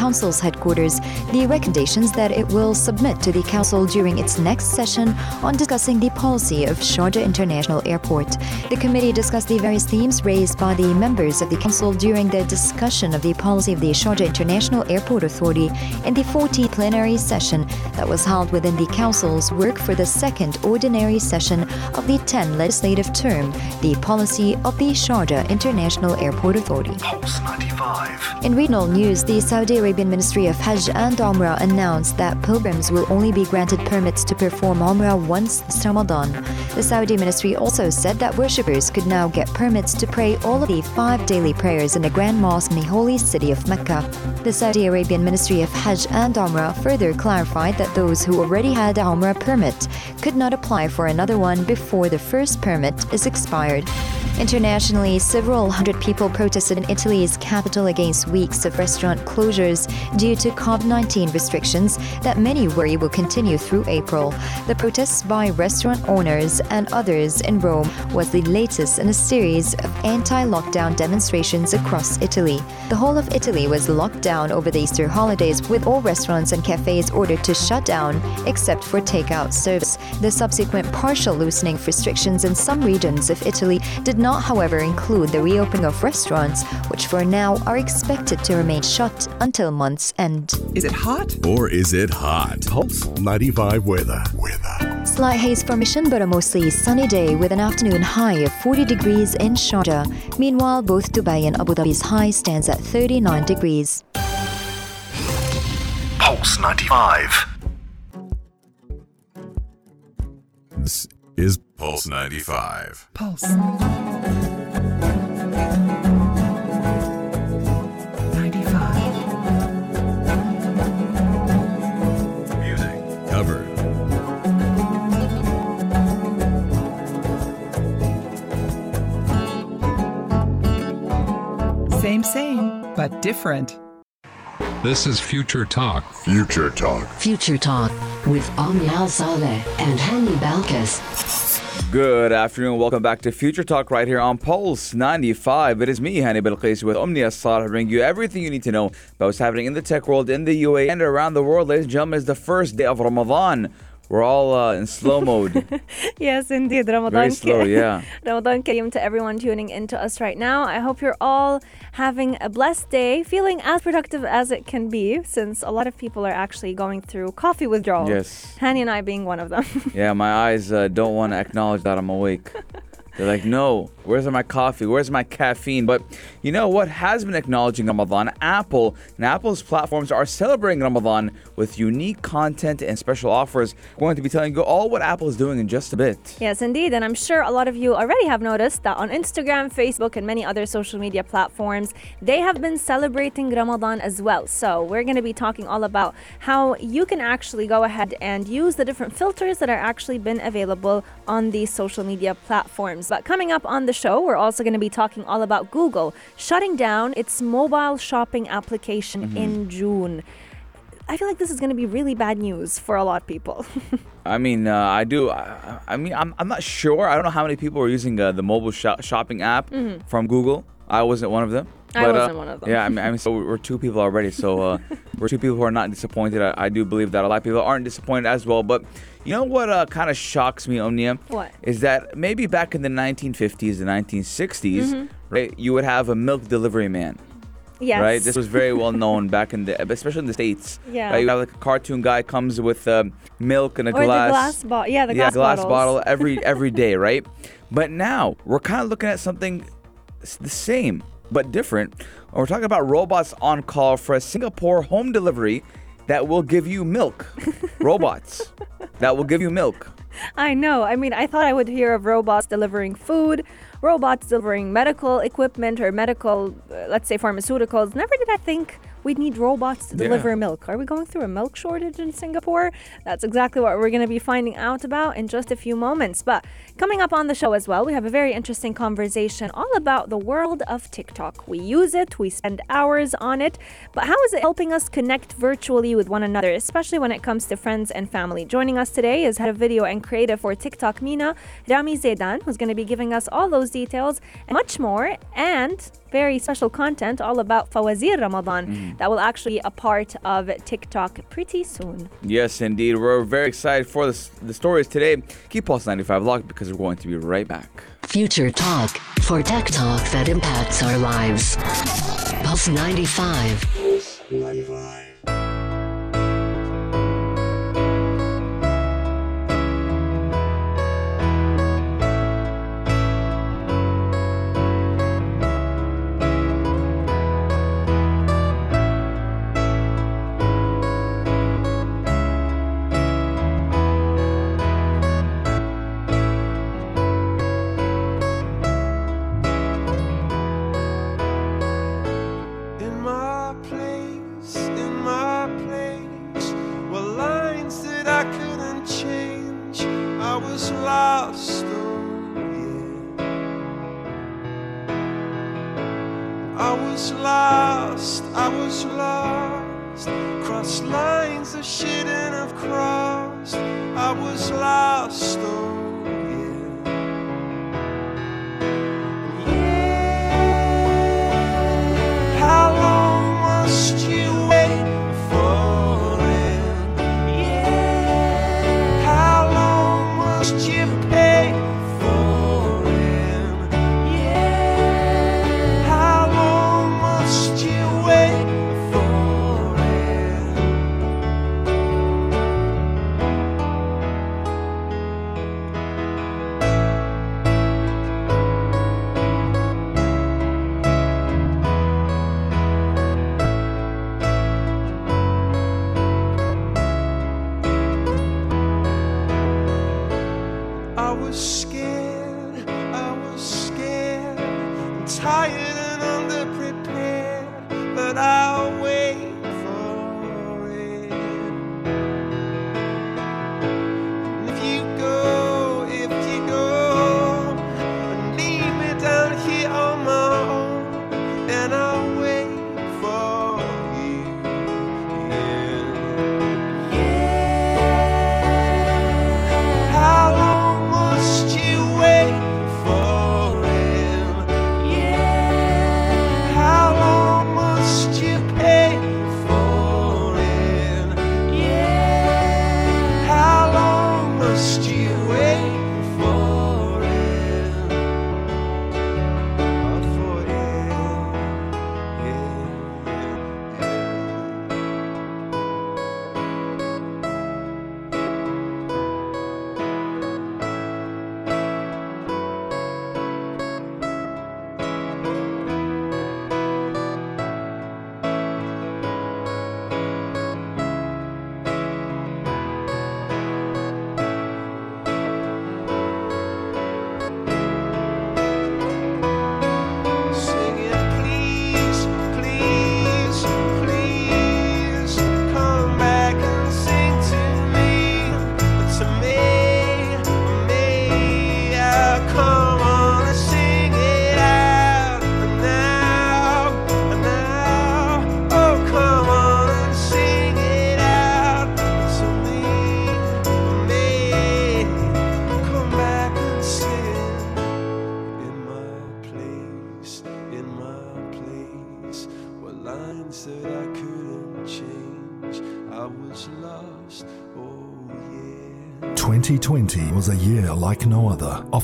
Council's headquarters the recommendations that it will submit to the Council during its next session on discussing the policy of Sharjah International Airport. The committee discussed the various themes raised by the members of the Council during the discussion of the policy of the Sharjah International Airport Authority in the 14th plenary session that was held within the Council's work for the second ordinary session of the 10 legislative term, the policy of the Sharjah International Airport Authority. Pulse 95. In regional news, the Saudi Arabian Ministry of Hajj and Umrah announced that pilgrims will only be granted permits to perform Umrah once this Ramadan. The Saudi ministry also said that worshippers could now get permits to pray all of the five daily prayers in the Grand Mosque in the holy city of Mecca. The Saudi Arabian Ministry of Hajj and Umrah further clarified that those who already had a Umrah permit could not apply for another one before the first permit is expired. Internationally, several hundred people protested in Italy's capital against weeks of restaurant closures due to COVID 19 restrictions that many worry will continue through April. The protests by restaurant owners and others in Rome was the latest in a series of anti lockdown demonstrations across Italy. The whole of Italy was locked down over the Easter holidays, with all restaurants and cafes ordered to shut down except for takeout service. The subsequent partial loosening of restrictions in some regions of Italy did not, however, include the reopening of restaurants, which for now are expected to remain shut until month's end. Is it hot? Or is it hot? Pulse 95 weather. Weather. Slight haze formation, but a mostly sunny day with an afternoon high of 40 degrees in Sharjah. Meanwhile, both Dubai and Abu Dhabi's high stands at 39 degrees. Pulse 95. This is Pulse 95. Pulse. 95. Music. Cover. Same, same, but different. This is Future Talk. Future Talk. Future Talk with Omnia Saleh and Hani Balkis. Good afternoon. Welcome back to Future Talk right here on Pulse 95. It is me, Hani Bilqis, with Omnia Saleh, bringing you everything you need to know about what's happening in the tech world, in the UAE, and around the world. Ladies and gentlemen, it's the first day of Ramadan. We're all uh, in slow mode. Yes, indeed. Ramadan Very slow, yeah. Ramadan Kareem to everyone tuning in to us right now. I hope you're all having a blessed day, feeling as productive as it can be, since a lot of people are actually going through coffee withdrawal. Yes. Hani and I being one of them. Yeah, my eyes uh, don't want to acknowledge that I'm awake. They're like, no, where's my coffee? Where's my caffeine? But you know what has been acknowledging Ramadan? Apple and Apple's platforms are celebrating Ramadan with unique content and special offers. We're going to be telling you all what Apple is doing in just a bit. Yes, indeed. And I'm sure a lot of you already have noticed that on Instagram, Facebook, and many other social media platforms, they have been celebrating Ramadan as well. So we're going to be talking all about how you can actually go ahead and use the different filters that are actually been available on these social media platforms. But coming up on the show, we're also going to be talking all about Google shutting down its mobile shopping application in June. I feel like this is going to be really bad news for a lot of people. I mean, uh, I do. I, I mean, I'm, I'm not sure. I don't know how many people are using uh, the mobile sho- shopping app from Google. I wasn't one of them. I But, uh, wasn't one of them. Yeah, I mean, I mean, so we're two people already. So uh, we're two people who are not disappointed. I, I do believe that a lot of people aren't disappointed as well. But you know what uh, kind of shocks me, Omnia? What? Is that maybe back in the 1950s, the 1960s, Mm-hmm. right? You would have a milk delivery man. yes. Right, this was very well known back in the, especially in the states. Yeah. right? you have like a cartoon guy comes with um, milk and a or glass the glass bottle. Yeah, the yeah, glass, glass bottle every every day, right? But now we're kind of looking at something the same but different. We're talking about robots on call for a Singapore home delivery that will give you milk. robots that will give you milk. I know. I mean, I thought I would hear of robots delivering food, robots delivering medical equipment or medical, uh, let's say, pharmaceuticals. Never did I think we'd need robots to Yeah. deliver milk. Are we going through a milk shortage in Singapore? That's exactly what we're going to be finding out about in just a few moments. But coming up on the show as well, we have a very interesting conversation all about the world of TikTok. We use it, we spend hours on it, but how is it helping us connect virtually with one another, especially when it comes to friends and family? Joining us today is head of video and creative for TikTok MENA, Rami Zeidan, who's going to be giving us all those details and much more. And very special content all about Fawazeer Ramadan Mm-hmm. that will actually be a part of TikTok pretty soon. Yes, indeed. We're very excited for this, the stories today. Keep Pulse 95 locked because we're going to be right back. Future Talk for tech talk that impacts our lives. Pulse 95. Pulse 95.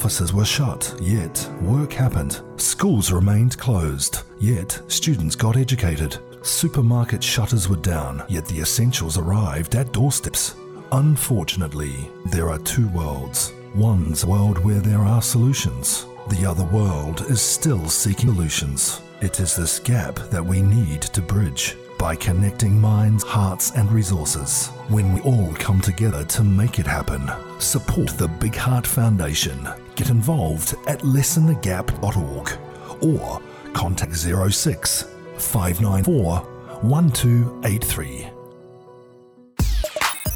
Other. Offices were shut, yet work happened. Schools remained closed, yet students got educated. Supermarket shutters were down, yet the essentials arrived at doorsteps. Unfortunately, there are two worlds. One's world where there are solutions. The other world is still seeking solutions. It is this gap that we need to bridge by connecting minds, hearts, and resources. When we all come together to make it happen, support the Big Heart Foundation. Get involved at lessonthegap.org or contact 06 594 1283.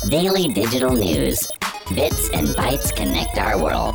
Daily digital news. Bits and bytes connect our world.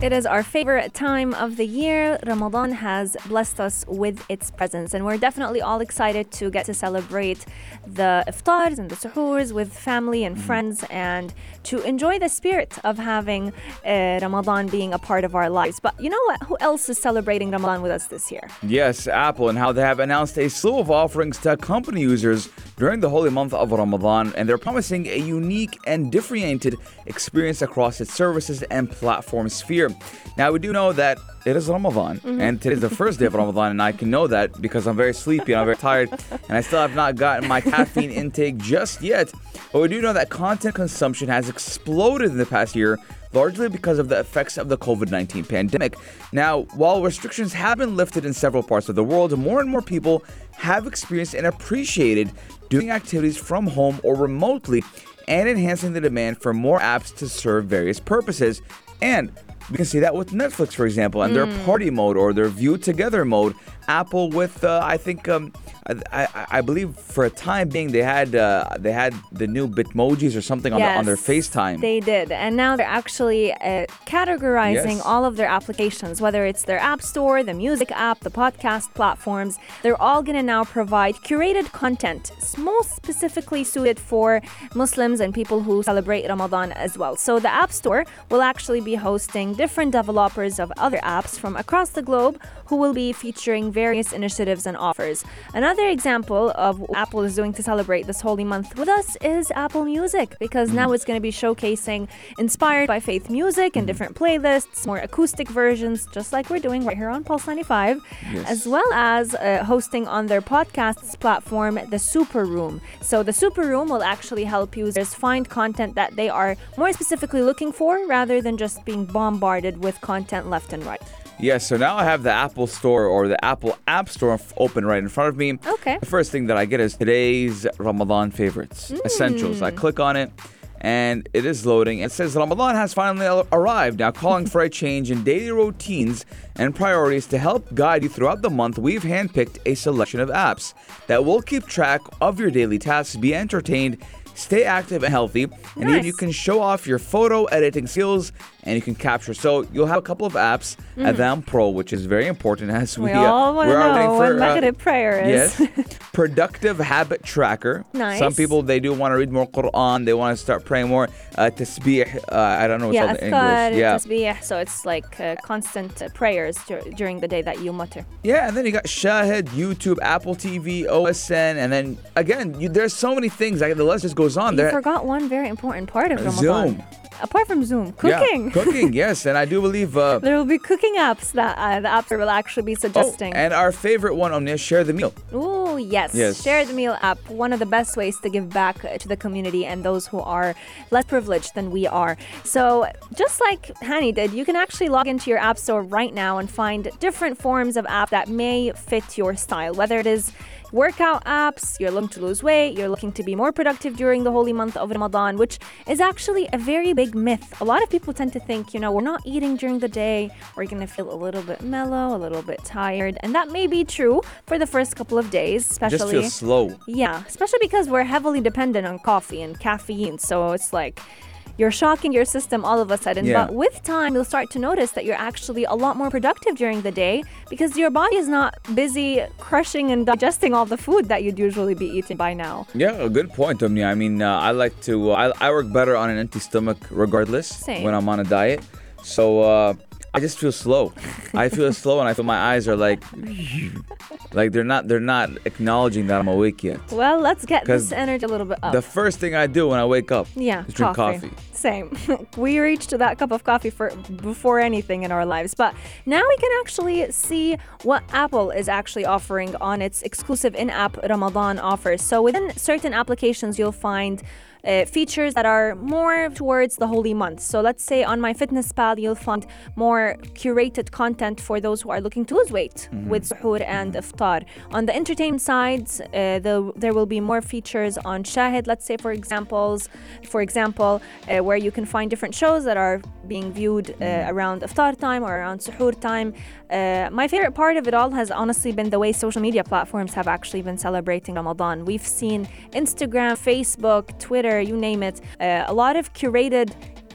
It is our favorite time of the year. Ramadan has blessed us with its presence, and we're definitely all excited to get to celebrate the iftars and the suhoors with family and friends and to enjoy the spirit of having uh, Ramadan being a part of our lives. But you know what? Who else is celebrating Ramadan with us this year? Yes, Apple, and how they have announced a slew of offerings to company users during the holy month of Ramadan, and they're promising a unique and differentiated experience across its services and platform sphere. Now, we do know that it is Ramadan, mm-hmm. and today is the first day of Ramadan, and I can know that because I'm very sleepy and I'm very tired, and I still have not gotten my caffeine intake just yet. But we do know that content consumption has exploded in the past year largely because of the effects of the COVID 19 pandemic. Now, while restrictions have been lifted in several parts of the world, more and more people have experienced and appreciated doing activities from home or remotely and enhancing the demand for more apps to serve various purposes. And we can see that with Netflix, for example, and their party mode or their view together mode. Apple with, uh, I think, um, I, I, I believe for a time being they had uh, they had the new Bitmojis or something on, the, on their FaceTime. They did. And now they're actually uh, categorizing Yes. all of their applications, whether it's their App Store, the music app, the podcast platforms. They're all going to now provide curated content, most specifically suited for Muslims and people who celebrate Ramadan as well. So the App Store will actually be hosting different developers of other apps from across the globe who will be featuring various initiatives and offers. Another example of what Apple is doing to celebrate this holy month with us is Apple Music because now it's going to be showcasing inspired by faith music and different playlists, more acoustic versions, just like we're doing right here on Pulse 95, as well as uh, hosting on their podcasts platform, the Super Room. So the Super Room will actually help users find content that they are more specifically looking for rather than just being bombarded with content left and right. Yes, so now I have the Apple Store or the Apple App Store open right in front of me. Okay. The first thing that I get is today's Ramadan favorites, hmm. essentials. I click on it and it is loading. It says Ramadan has finally arrived. Now, calling for a change in daily routines and priorities to help guide you throughout the month, we've handpicked a selection of apps that will keep track of your daily tasks, be entertained, stay active and healthy, and even you can show off your photo editing skills and you can capture. So you'll have a couple of apps, Adhan Pro, which is very important as we, Mm-hmm. We all want to we're know what waiting for, uh, prayer is. Yes. Productive habit tracker. Nice. Some people they do want to read more Quran. They want to start praying more. Uh, tasbih. Uh, I don't know what's yeah, in English. Yeah. tasbih, so it's like uh, constant uh, prayers dur- during the day that you mutter. Yeah, and then you got Shahid, YouTube, Apple TV, OSN, and then again, you, there's so many things. Like the list just goes on. You There, forgot one very important part of Uh, Ramadan. Zoom. Apart from Zoom, Yeah, cooking. cooking. Yes, and I do believe. Uh, There will be cooking apps that uh, the app will actually be suggesting. oh, suggesting. and our favorite one, Omnia, share the meal. Ooh, yes. Yes. Share the Meal app, one of the best ways to give back to the community and those who are less privileged than we are. So, just like Hani did, you can actually log into your app store right now and find different forms of app that may fit your style, whether it is workout apps, you're looking to lose weight, you're looking to be more productive during the holy month of Ramadan, which is actually a very big myth. A lot of people tend to think, you know, we're not eating during the day, we're going to feel a little bit mellow, a little bit tired, and that may be true for the first couple of days, especially Just feel slow. yeah, especially because we're heavily dependent on coffee and caffeine. So it's like you're shocking your system all of a sudden. Yeah. But with time, you'll start to notice that you're actually a lot more productive during the day because your body is not busy crushing and digesting all the food that you'd usually be eating by now. Yeah, a good point, Omnia. I mean, uh, I like to. I, I work better on an empty stomach, regardless, Same. when I'm on a diet. So uh, I just feel slow. I feel slow, and I feel my eyes are like, like they're not. They're not acknowledging that I'm awake yet. Well, let's get this energy a little bit up. The first thing I do when I wake up Yeah, is drink coffee. Same. we reached that cup of coffee for before anything in our lives, but now we can actually see what Apple is actually offering on its exclusive in-app Ramadan offers. So within certain applications, you'll find uh, features that are more towards the holy month. So let's say on my fitness pal, you'll find more curated content for those who are looking to lose weight with suhoor and iftar. On the entertainment sides, uh, the, there will be more features on Shahid. Let's say, for examples, for example, uh, where you can find different shows that are being viewed uh, around iftar time or around suhoor time. Uh, my favorite part of it all has honestly been the way social media platforms have actually been celebrating Ramadan. We've seen Instagram, Facebook, Twitter, you name it, uh, a lot of curated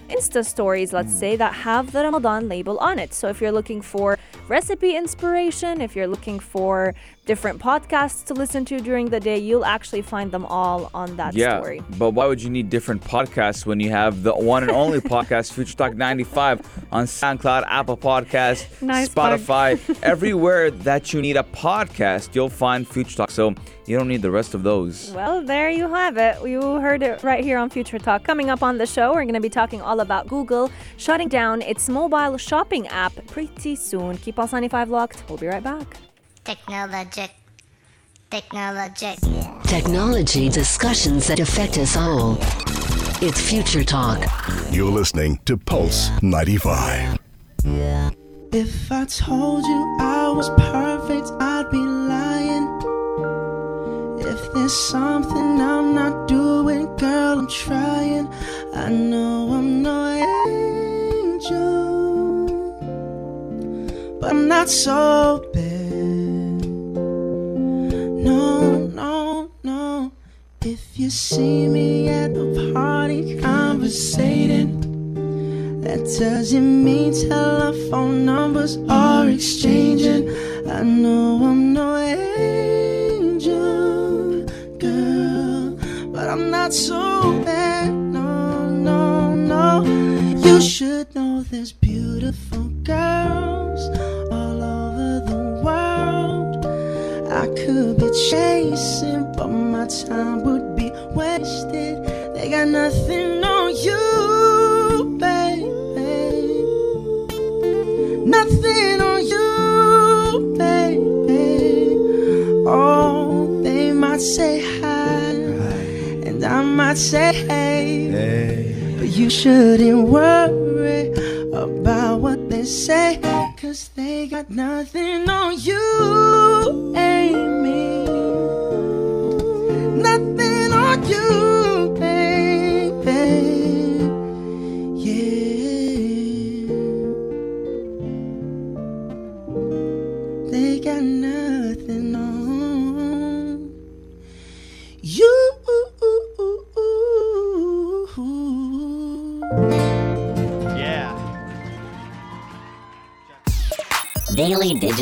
Insta stories, let's say, that have the Ramadan label on it. So if you're looking for recipe inspiration, if you're looking for different podcasts to listen to during the day, you'll actually find them all on that Yeah, story. but why would you need different podcasts when you have the one and only podcast, Future Talk 95, on SoundCloud, Apple Podcast, Nice. Spotify, everywhere that you need a podcast, you'll find Future Talk. So you don't need the rest of those. Well, there you have it. You heard it right here on Future Talk. Coming up on the show, we're going to be talking all about Google shutting down its mobile shopping app pretty soon. Keep Pulse 95 locked. We'll be right back. Technologic. Technologic. Technology discussions that affect us all. It's Future Talk. You're listening to Pulse 95. If I told you I was perfect, I'd be lying. If there's something I'm not doing, girl, I'm trying. I know I'm no angel, but I'm not so bad. No, no, no. If you see me at a party conversating. That doesn't mean telephone numbers are exchanging. I know I'm no angel, girl, but I'm not so bad. No, no, no. You should know there's beautiful girls could be chasing, but my time would be wasted. They got nothing on you, baby. Nothing on you, baby. Oh, they might say hi, and I might say hey. But you shouldn't worry about what they say, got nothing on you, Amy.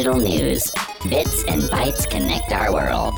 Digital news. Bits and bytes connect our world.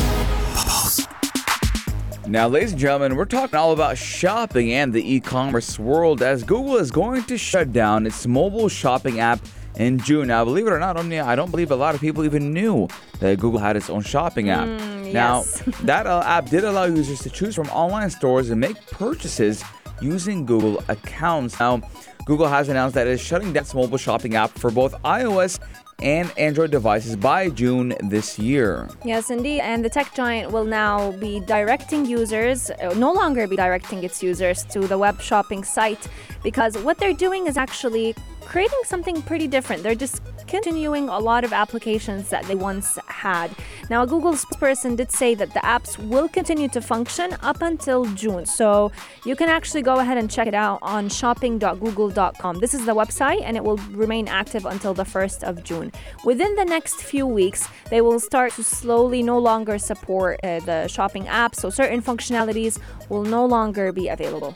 Now, ladies and gentlemen, we're talking all about shopping and the e commerce world as Google is going to shut down its mobile shopping app in June. Now, believe it or not, Omnia, I don't believe a lot of people even knew that Google had its own shopping app. now, yes. that uh, app did allow users to choose from online stores and make purchases using Google accounts. Now, Google has announced that it is shutting down its mobile shopping app for both iOS and Android devices by June this year. Yes, indeed. And the tech giant will now be directing users, uh, no longer be directing its users to the web shopping site because what they're doing is actually creating something pretty different. They're just continuing a lot of applications that they once had. Now, a Google spokesperson did say that the apps will continue to function up until June. So you can actually go ahead and check it out on shopping.google.com. This is the website and it will remain active until the 1st of June. Within the next few weeks, they will start to slowly no longer support uh, the shopping app. So certain functionalities will no longer be available.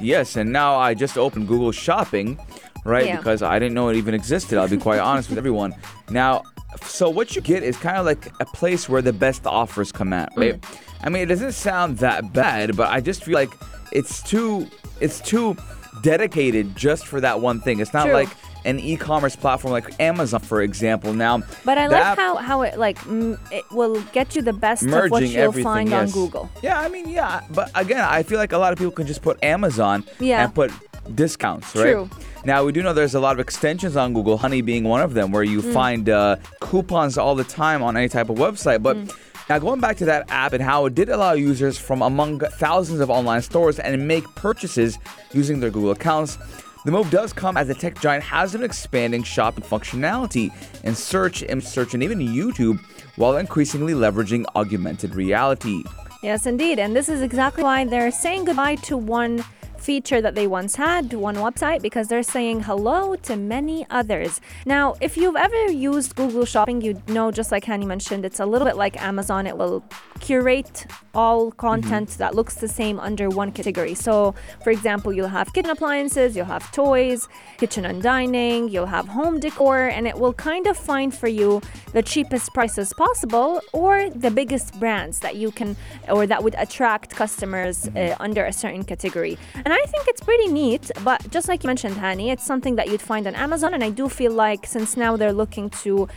Yes, and now I just opened Google Shopping, right? Yeah. Because I didn't know it even existed. I'll be quite honest with everyone. Now, so what you get is kind of like a place where the best offers come at, right? Mm. I mean, it doesn't sound that bad, but I just feel like it's too it's too dedicated just for that one thing. It's not True. like an e-commerce platform like Amazon, for example. Now, But I like how, how it like mm, it will get you the best of what you'll find yes. on Google. Yeah, I mean, yeah, but again, I feel like a lot of people can just put Amazon Yeah. and put discounts, right? True. Now we do know there's a lot of extensions on Google, Honey being one of them, where you Mm. find uh, coupons all the time on any type of website. But Mm. now going back to that app and how it did allow users from among thousands of online stores and make purchases using their Google accounts. The move does come as the tech giant has been expanding shopping functionality in search, image search, and even YouTube, while increasingly leveraging augmented reality. Yes, indeed. And this is exactly why they're saying goodbye to one feature that they once had, one website, because they're saying hello to many others. Now, if you've ever used Google Shopping, you know, just like Hani mentioned, it's a little bit like Amazon. It will curate all content that looks the same under one category. So, for example, you'll have kitchen appliances, you'll have toys, kitchen and dining, you'll have home decor, and it will kind of find for you the cheapest prices possible or the biggest brands that you can or that would attract customers uh, under a certain category. And I think it's pretty neat, but just like you mentioned, Hani, it's something that you'd find on Amazon, and I do feel like since now they're looking to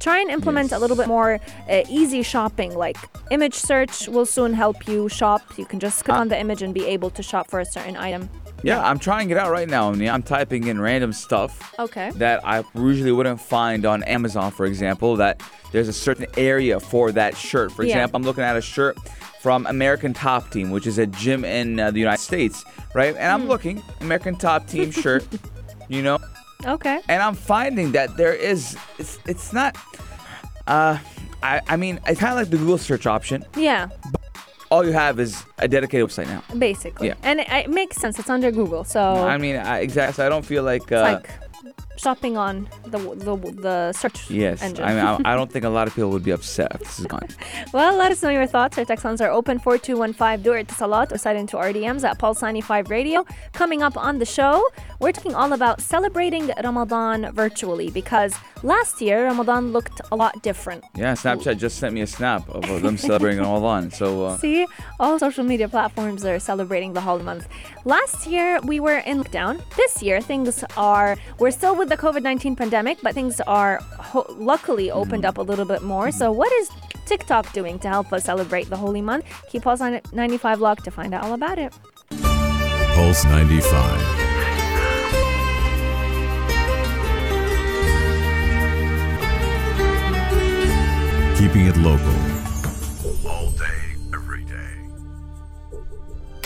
try and implement a little bit more uh, easy shopping like image search will soon help you shop. You can just click on the image and be able to shop for a certain item Yeah, I'm trying it out right now. I mean, I'm typing in random stuff okay that I usually wouldn't find on Amazon, for example, that there's a certain area for that shirt. For Yeah. example, I'm looking at a shirt from American Top Team, which is a gym in uh, the United States, right? And I'm looking, American Top Team shirt, you know, okay and I'm finding that there is, it's, it's not, uh, I, I mean, it's kind of like the Google search option. yeah All you have is a dedicated website now. basically Yeah. and it, it makes sense it's under google so I mean, I, exactly. So I don't feel like. Uh, like shopping on the the, the search Yes, engine I mean, I, I don't think a lot of people would be upset if this is gone. Well, let us know your thoughts. Our text lines are open 4215 do it to Salat or slide into our DMs at Pulse 95 Radio. Coming up on the show, we're talking all about celebrating Ramadan virtually because last year Ramadan looked a lot different. Yeah, Snapchat just sent me a snap of them celebrating Ramadan. So, uh, See, all social media platforms are celebrating the holy month. Last year we were in lockdown. This year things are we're still with the COVID-19 pandemic, but things are ho- luckily opened mm. up a little bit more. So mm. what is TikTok doing to help us celebrate the holy month? Keep Pulse on 95 Log to find out all about it. Pulse 95. Keeping it local.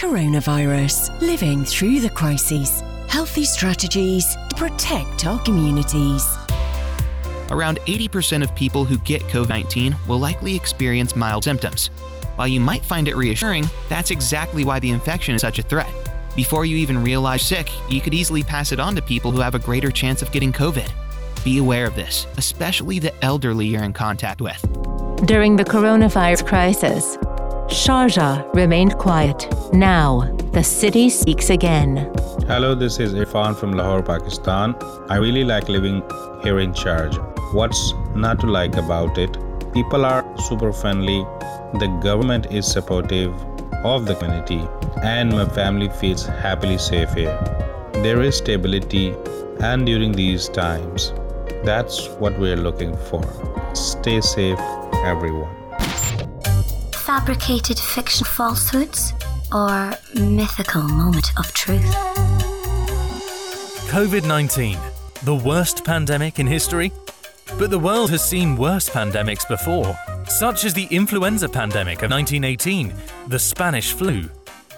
Coronavirus. Living through the crisis, Healthy strategies to protect our communities. Around 80% of people who get COVID 19 will likely experience mild symptoms. While you might find it reassuring, that's exactly why the infection is such a threat. Before you even realize sick, you could easily pass it on to people who have a greater chance of getting COVID. Be aware of this, especially the elderly you're in contact with. During the coronavirus crisis, Sharjah remained quiet. Now, the city speaks again. Hello, this is Irfan from Lahore, Pakistan. I really like living here in Sharjah. What's not to like about it? People are super friendly, the government is supportive of the community, and my family feels happily safe here. There is stability, and during these times, that's what we're looking for. Stay safe, everyone. Fabricated fiction falsehoods or mythical moment of truth? COVID 19, the worst pandemic in history? But the world has seen worse pandemics before, such as the influenza pandemic of 1918, the Spanish flu.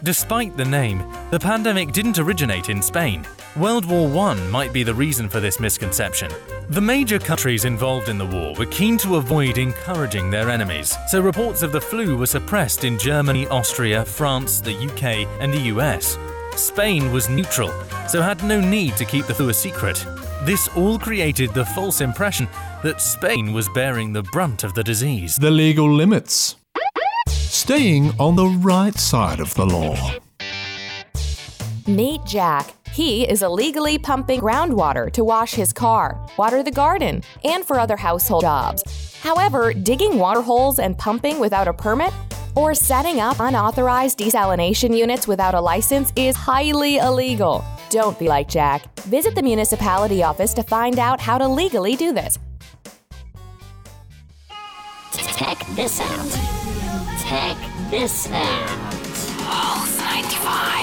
Despite the name, the pandemic didn't originate in Spain. World War I might be the reason for this misconception. The major countries involved in the war were keen to avoid encouraging their enemies, so reports of the flu were suppressed in Germany, Austria, France, the UK, and the US. Spain was neutral, so had no need to keep the flu a secret. This all created the false impression that Spain was bearing the brunt of the disease. The legal limits. Staying on the right side of the law. Meet Jack. He is illegally pumping groundwater to wash his car, water the garden, and for other household jobs. However, digging water holes and pumping without a permit or setting up unauthorized desalination units without a license is highly illegal. Don't be like Jack. Visit the municipality office to find out how to legally do this. Check this out. Check this out. Pulse 95.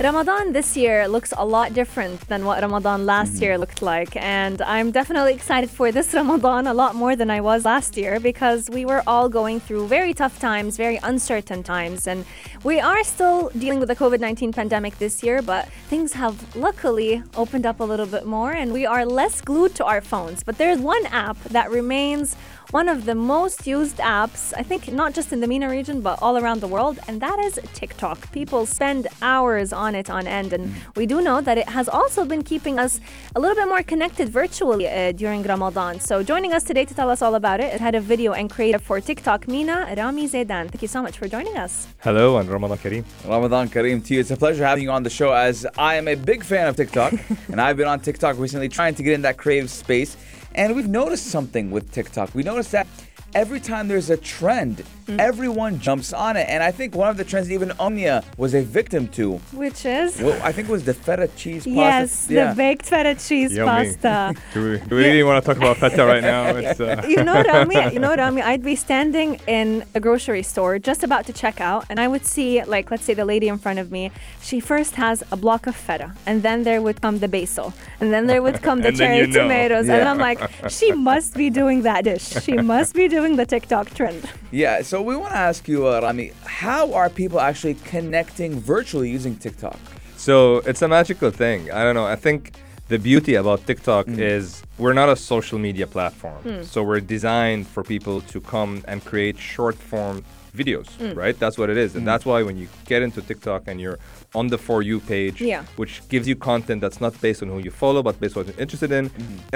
Ramadan this year looks a lot different than what Ramadan last year looked like. And I'm definitely excited for this Ramadan a lot more than I was last year because we were all going through very tough times, very uncertain times. And we are still dealing with the COVID 19 pandemic this year, but things have luckily opened up a little bit more and we are less glued to our phones. But there's one app that remains one of the most used apps, I think not just in the MENA region, but all around the world, and that is TikTok. People spend hours on it on end, and we do know that it has also been keeping us a little bit more connected virtually uh, during Ramadan. So, joining us today to tell us all about it, it had a video and creator for TikTok, MENA Rami Zeidan. Thank you so much for joining us. Hello and Ramadan Kareem. Ramadan Kareem to you. It's a pleasure having you on the show as I am a big fan of TikTok and I've been on TikTok recently trying to get in that creative space. And we've noticed something with TikTok. We noticed that every time there's a trend, everyone jumps on it. And I think one of the trends even Omnia was a victim to. Which is? Well, I think it was the feta cheese pasta. Yes, the baked feta cheese Yummy. pasta. do we, do we really want to talk about feta right now? It's, uh... you know, Rami, you know, Rami, I'd be standing in a grocery store just about to check out, and I would see, like, let's say the lady in front of me, she first has a block of feta, and then there would come the basil, and then there would come the cherry you know. tomatoes, and I'm like, she must be doing that dish. She must be doing the TikTok trend. Yeah, so we want to ask you, uh, Rami, how are people actually connecting virtually using TikTok? So it's a magical thing. I don't know. I think the beauty about TikTok Mm. is we're not a social media platform. Hmm. So we're designed for people to come and create short form videos, Mm. right? That's what it is. And Mm. that's why when you get into TikTok and you're on the For You page, Yeah. which gives you content that's not based on who you follow, but based on what you're interested in,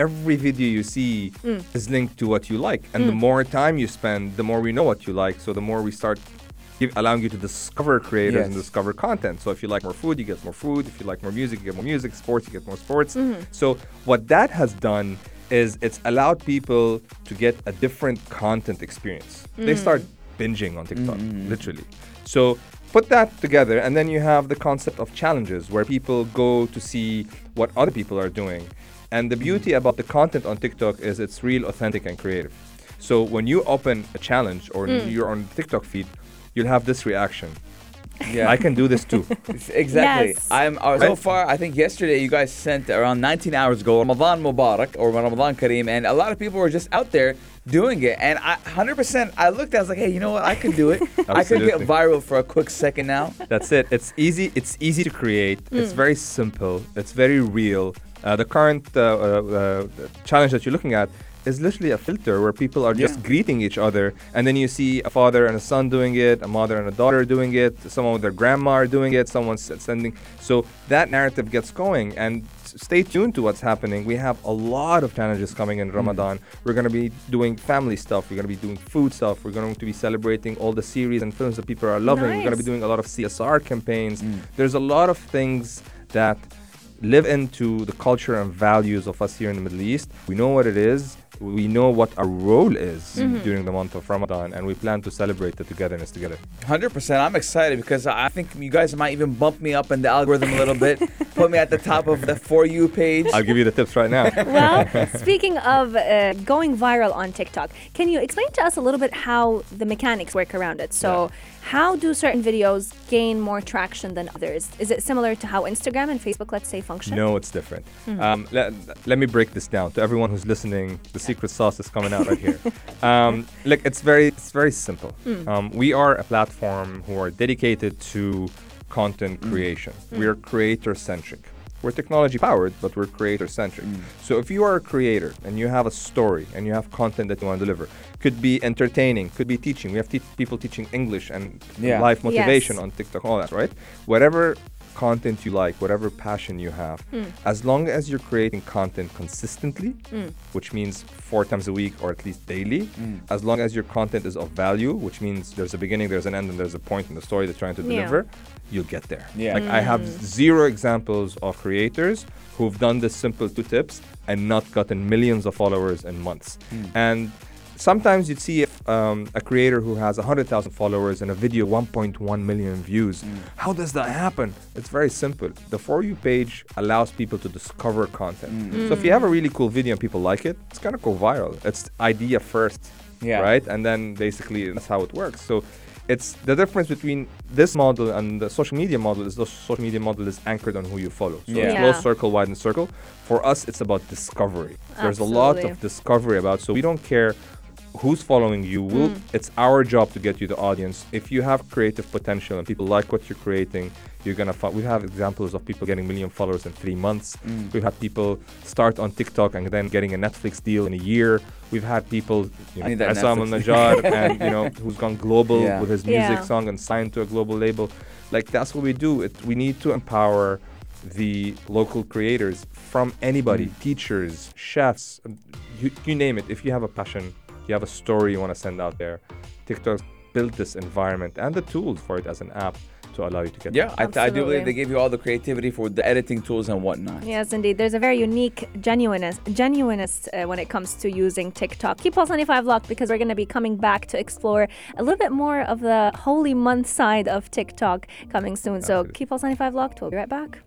every video you see Mm. is linked to what you like. And the Mm. more time you spend, the more we know what you like. So the more we start give, allowing you to discover creators and discover content. So if you like more food, you get more food. If you like more music, you get more music. Sports, you get more sports. Mhm. So what that has done is it's allowed people to get a different content experience. They Mm. start binging on TikTok, literally. So put that together, and then you have the concept of challenges where people go to see what other people are doing. And the beauty about the content on TikTok is it's real, authentic, and creative. So when you open a challenge or Mm. you're on the TikTok feed, you'll have this reaction. Yeah. I can do this too. Exactly. Yes. I'm uh, so far. I think yesterday you guys sent around 19 hours ago Ramadan Mubarak or Ramadan Kareem, and a lot of people were just out there doing it. And I 100%. I looked. I was like, hey, you know what? I can do it. I could get viral for a quick second now. That's it. It's easy. It's easy to create. It's Mm. very simple. It's very real. Uh, the current uh, uh, uh, challenge that you're looking at is literally a filter where people are just Yeah. greeting each other, and then you see a father and a son doing it, a mother and a daughter doing it, someone with their grandma doing it, someone's sending. So that narrative gets going, and stay tuned to what's happening. We have a lot of challenges coming in hmm. Ramadan. We're going to be doing family stuff. We're going to be doing food stuff. We're going to be celebrating all the series and films that people are loving. We're going to be doing a lot of CSR campaigns. Hmm. There's a lot of things that live into the culture and values of us here in the Middle East. We know what it is. We know what our role is Mhm. during the month of Ramadan, and we plan to celebrate the togetherness together. 100%. I'm excited because I think you guys might even bump me up in the algorithm a little bit, put me at the top of the For You page. I'll give you the tips right now. Well, speaking of uh, going viral on TikTok, can you explain to us a little bit how the mechanics work around it? So, how do certain videos gain more traction than others? Is it similar to how Instagram and Facebook, let's say, function? No, it's different. Mhm. Um, let, let me break this down to everyone who's listening. The secret sauce is coming out right here. Um, look, it's very, it's very simple. Mm. Um, we are a platform who are dedicated to content creation. We are creator centric. We're technology powered, but we're creator centric. Mm. So if you are a creator and you have a story and you have content that you want to deliver, could be entertaining, could be teaching. We have te- people teaching English and Yeah. life motivation Yes. on TikTok, all that, right? Whatever content you like, whatever passion you have, Mm. as long as you're creating content consistently, Mm. which means four times a week or at least daily, Mm. as long as your content is of value, which means there's a beginning, there's an end, and there's a point in the story they're trying to Yeah. deliver, you'll get there. Yeah. Like I have Mm. zero examples of creators who've done this simple two tips and not gotten millions of followers in months. Mm. And sometimes you'd see if um, a creator who has 100,000 followers and a video 1.1 million views. How does that happen? It's very simple. The For You page allows people to discover content. So if you have a really cool video and people like it, it's going to go viral. It's idea first. Yeah. right? And then basically that's how it works. So it's the difference between this model and the social media model is the social media model is anchored on who you follow. So Yeah. it's Yeah. close circle, widen circle. For us, it's about discovery. There's a lot of discovery about. So we don't care who's following you. We'll, Mm. It's our job to get you the audience. If you have creative potential and people like what you're creating, you're gonna. Fo- we have examples of people getting million followers in three months. Mm. We've had people start on TikTok and then getting a Netflix deal in a year. We've had people, you I need know, that Assam Netflix and you know, who's gone global Yeah. with his music Yeah. song and signed to a global label. Like that's what we do. It, we need to empower the local creators from anybody, Mm. teachers, chefs, you, you name it. If you have a passion, you have a story you want to send out there, TikTok built this environment and the tools for it as an app to allow you to get Yeah, I, I do believe they give you all the creativity for the editing tools and whatnot. Yes, indeed. There's a very unique genuineness, genuineness uh, when it comes to using TikTok. Keep Pulse 95 locked because we're going to be coming back to explore a little bit more of the holy month side of TikTok coming soon. So keep Pulse 95 locked. We'll be right back.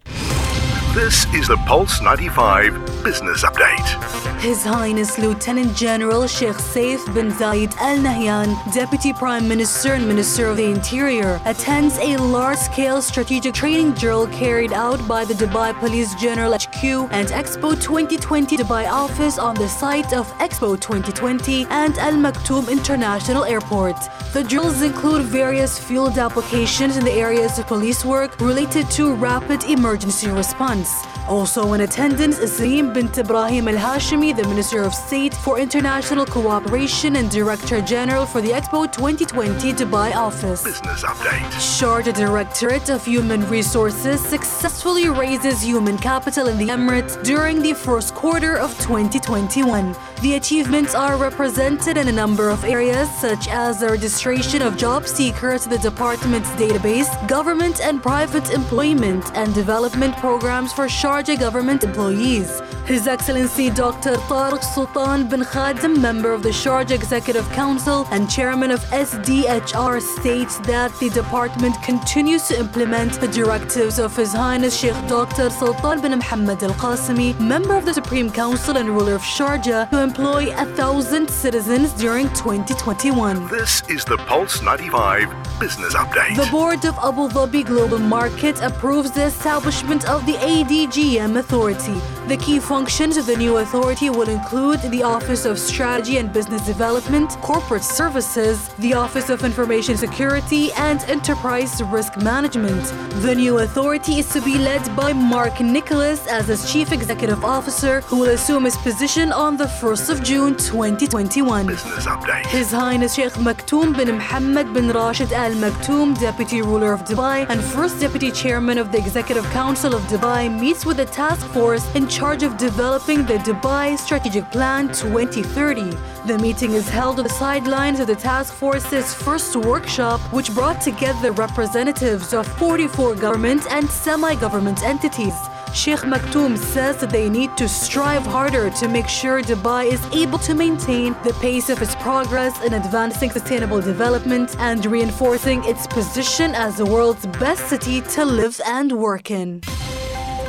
This is the Pulse 95 Business Update. His Highness Lieutenant General Sheikh Saif bin Zayed Al Nahyan, Deputy Prime Minister and Minister of the Interior, attends a large scale strategic training drill carried out by the Dubai Police General HQ and Expo 2020 Dubai office on the site of Expo 2020 and Al Maktoum International Airport. The drills include various field applications in the areas of police work related to rapid emergency response. Also in attendance is bint Ibrahim Al Hashimi, the Minister of State for International Cooperation and Director General for the Expo 2020 Dubai office. Business Update. Sharjah Directorate of Human Resources successfully raises human capital in the Emirates during the first quarter of 2021. The achievements are represented in a number of areas, such as the registration of job seekers to the department's database, government and private employment, and development programs for Sharjah government employees. His Excellency Dr. Tariq Sultan bin Khadim, member of the Sharjah Executive Council and chairman of SDHR, states that the department continues to implement the directives of His Highness Sheikh Dr. Sultan bin Muhammad Al Qasimi, member of the Supreme Council and ruler of Sharjah, to employ a thousand citizens during 2021. This is the Pulse 95 Business Update. The board of Abu Dhabi Global Market approves the establishment of the ADGM Authority. The key functions of the new authority will include the Office of Strategy and Business Development, Corporate Services, the Office of Information Security, and Enterprise Risk Management. The new authority is to be led by Mark Nicholas as its Chief Executive Officer, who will assume his position on the 1st of June 2021. Business Update. His Highness Sheikh Maktoum bin Mohammed bin Rashid Al Maktoum, Deputy Ruler of Dubai and First Deputy Chairman of the Executive Council of Dubai, meets with the task force in charge of developing the Dubai Strategic Plan 2030. The meeting is held on the sidelines of the task force's first workshop, which brought together representatives of 44 government and semi government entities. Sheikh Maktoum says that they need to strive harder to make sure Dubai is able to maintain the pace of its progress in advancing sustainable development and reinforcing its position as the world's best city to live and work in.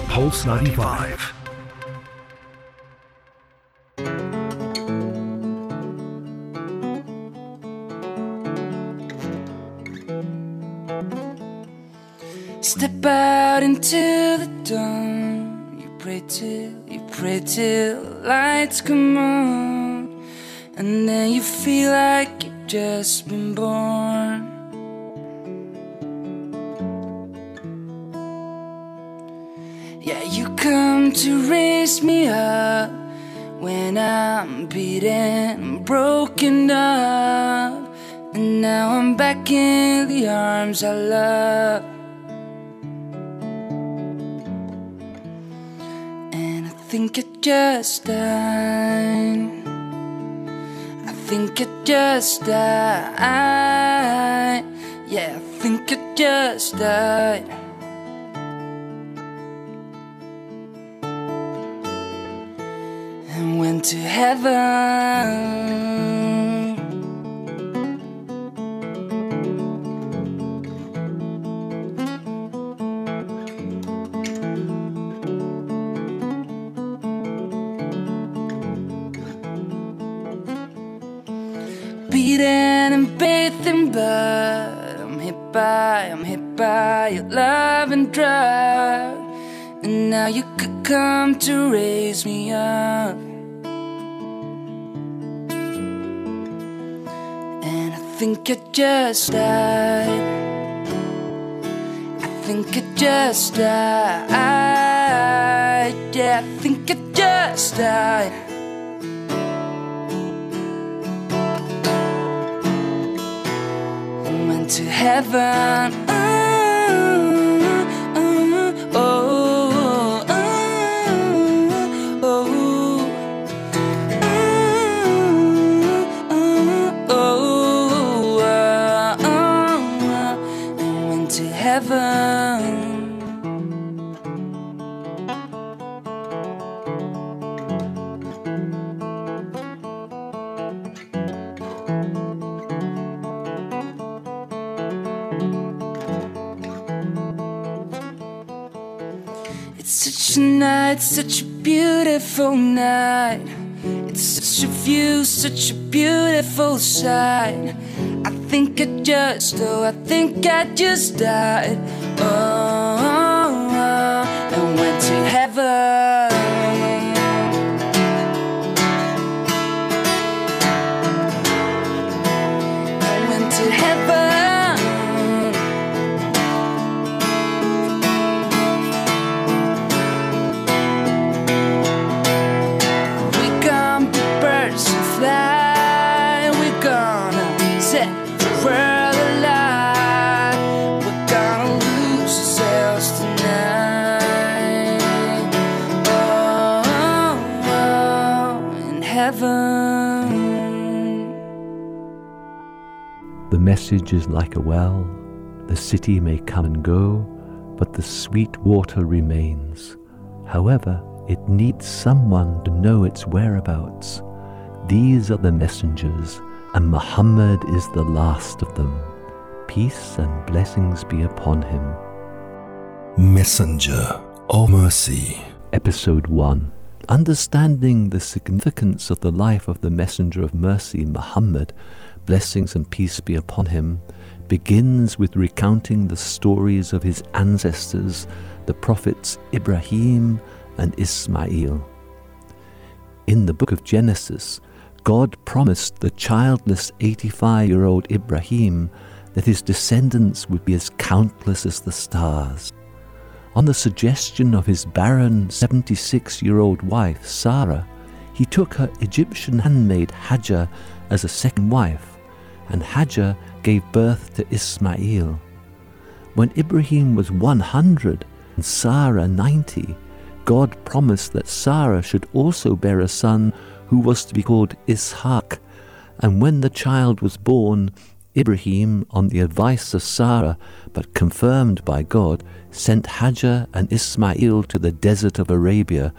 Pulse 95. Step out into the dawn. You pray till, you pray till lights come on. And then you feel like you've just been born. Yeah, you come to raise me up when I'm beaten broken up. And now I'm back in the arms I love. Think it just died. I think it just died. Yeah, I think it just died. And went to heaven. Nothing blood. I'm hit by, I'm hit by your love and drug. And now you could come to raise me up. And I think I just died. I think I just died. Yeah, I think I just died. Heaven. Night, such a beautiful night. It's such a view, such a beautiful sight. I think I just, oh, I think I just died. Oh, oh, oh, and went to heaven. The message is like a well. The city may come and go, but the sweet water remains. However, it needs someone to know its whereabouts. These are the messengers, and Muhammad is the last of them. Peace and blessings be upon him. Messenger of Mercy. Episode 1 Understanding the significance of the life of the Messenger of Mercy, Muhammad, blessings and peace be upon him, begins with recounting the stories of his ancestors, the prophets Ibrahim and Ismail. In the book of Genesis, God promised the childless 85 year old Ibrahim that his descendants would be as countless as the stars. On the suggestion of his barren 76 year old wife, Sarah, he took her Egyptian handmaid Hajar as a second wife, and Hajar gave birth to Ismail. When Ibrahim was 100 and Sarah 90, God promised that Sarah should also bear a son who was to be called Ishaq. And when the child was born, Ibrahim, on the advice of Sarah, but confirmed by God, sent Hajar and Ismail to the desert of Arabia,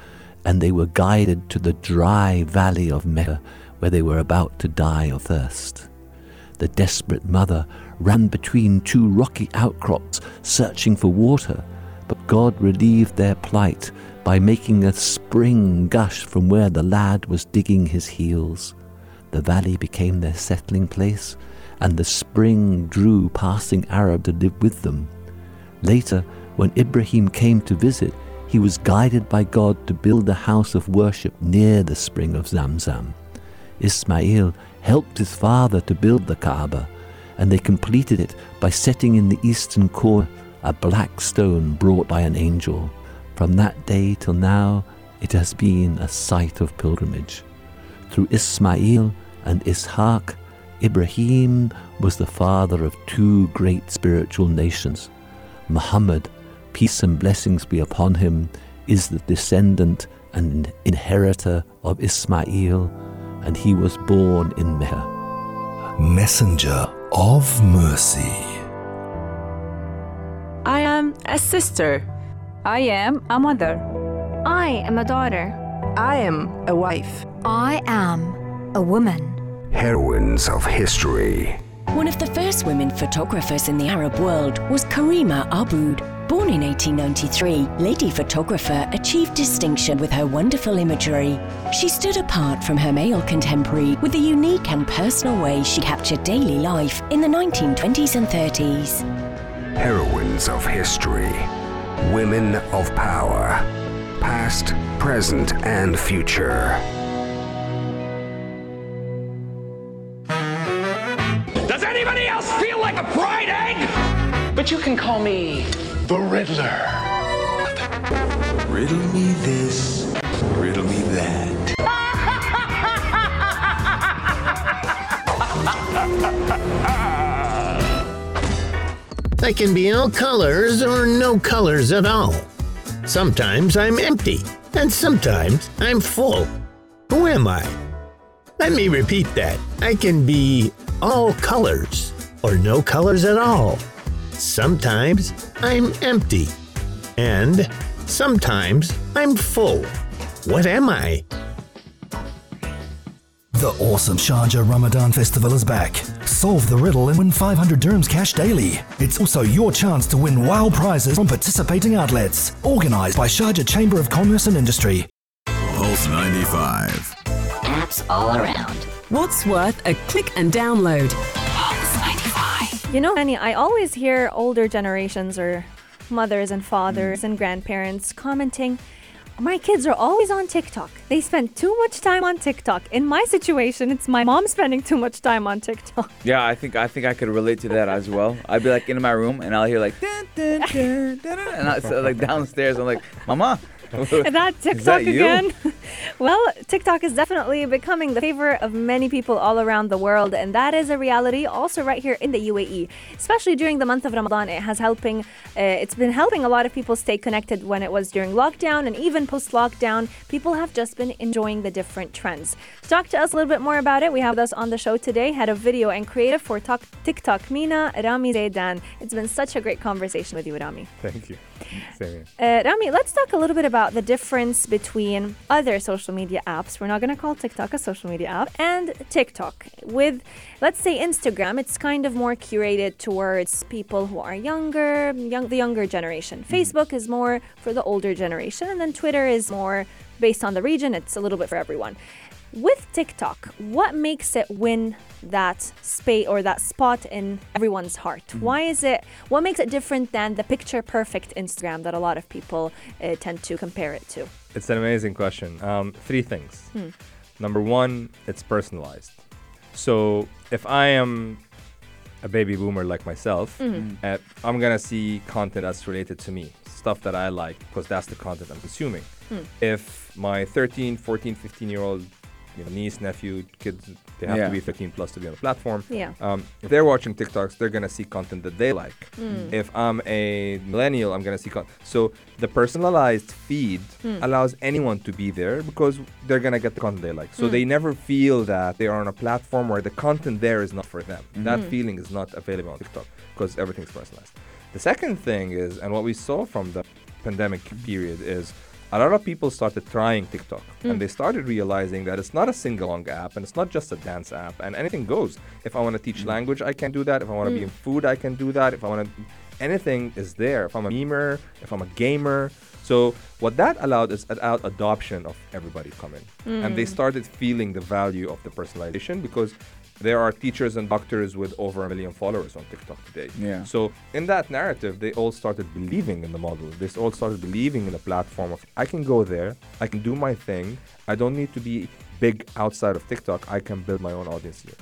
and they were guided to the dry valley of Mecca, where they were about to die of thirst. The desperate mother ran between two rocky outcrops, searching for water, but God relieved their plight by making a spring gush from where the lad was digging his heels. The valley became their settling place, and the spring drew passing Arab to live with them. Later, when Ibrahim came to visit, he was guided by God to build a house of worship near the spring of Zamzam. Ismail helped his father to build the Kaaba, and they completed it by setting in the eastern corner a black stone brought by an angel. From that day till now, it has been a site of pilgrimage. Through Ismail and Ishaq, Ibrahim was the father of two great spiritual nations. Muhammad, peace and blessings be upon him, is the descendant and inheritor of Ismail, and he was born in Mecca. Messenger of Mercy. I am a sister. I am a mother. I am a daughter. I am a wife. I am a woman. Heroines of history. One of the first women photographers in the Arab world was Karima Aboud. Born in 1893, Lady Photographer achieved distinction with her wonderful imagery. She stood apart from her male contemporary with the unique and personal way she captured daily life in the 1920s and 30s. Heroines of history, women of power, past, present, and future. Does anybody else feel like a fried egg? But you can call me the Riddler. Riddle me this, riddle me that. I can be all colors or no colors at all. Sometimes I'm empty, and sometimes I'm full. Who am I? Let me repeat that. I can be all colors or no colors at all. Sometimes I'm empty, and sometimes I'm full. What am I? The awesome Sharjah Ramadan Festival is back. Solve the riddle and win 500 dirhams cash daily. It's also your chance to win wow prizes from participating outlets. Organised by Sharjah Chamber of Commerce and Industry. Pulse 95. Apps all around. What's worth a click and download? You know, Annie, I always hear older generations or mothers and fathers mm. and grandparents commenting, my kids are always on TikTok. They spend too much time on TikTok. In my situation, it's my mom spending too much time on TikTok. Yeah, I think I think I could relate to that as well. I'd be like in my room and I'll hear like dun, dun, dun, dun, dun, and I so, like downstairs. I'm like, Mama. And that TikTok that again. well, TikTok is definitely becoming the favorite of many people all around the world, and that is a reality also right here in the UAE. Especially during the month of Ramadan, it has helping. Uh, it's been helping a lot of people stay connected when it was during lockdown and even post-lockdown. People have just been enjoying the different trends. To talk to us a little bit more about it, we have us on the show today head of video and creative for Tok- TikTok, MENA Rami Zeidan. It's been such a great conversation with you, Rami. Thank you. Uh, Rami, let's talk a little bit about the difference between other social media apps. We're not going to call TikTok a social media app, and TikTok. With, let's say, Instagram, it's kind of more curated towards people who are younger, young, the younger generation. Facebook is more for the older generation, and then Twitter is more based on the region. It's a little bit for everyone. With TikTok, what makes it win that space or that spot in everyone's heart? Why is it? What makes it different than the picture perfect Instagram that a lot of people uh, tend to compare it to? It's an amazing question. Um, three things. Hmm. Number one, it's personalized. So if I am a baby boomer like myself, Mhm. uh, I'm gonna see content that's related to me, stuff that I like, because that's the content I'm consuming. Hmm. If my 13, 14, 15 year old you know, niece, nephew, kids, they have Yeah. to be 15 plus to be on the platform. Yeah. Um, if they're watching TikToks, they're gonna see content that they like. Mm. If I'm a millennial, I'm gonna see content. So the personalized feed Hmm. allows anyone to be there because they're gonna get the content they like. So Mm. they never feel that they are on a platform where the content there is not for them. That Mhm. feeling is not available on TikTok because everything's personalized. The second thing is, and what we saw from the pandemic period is a lot of people started trying TikTok Mm. and they started realizing that it's not a single-long app and it's not just a dance app and anything goes. If I want to teach language, I can do that. If I want to be Mm. in food, I can do that. If I want to, anything is there. If I'm a memer, if I'm a gamer. So what that allowed is allowed adoption of everybody coming, and they Mm. started feeling the value of the personalization because there are teachers and doctors with over a million followers on TikTok today. Yeah. So in that narrative, they all started believing in the model. They all started believing in the platform of I can go there, I can do my thing. I don't need to be big outside of TikTok. I can build my own audience here.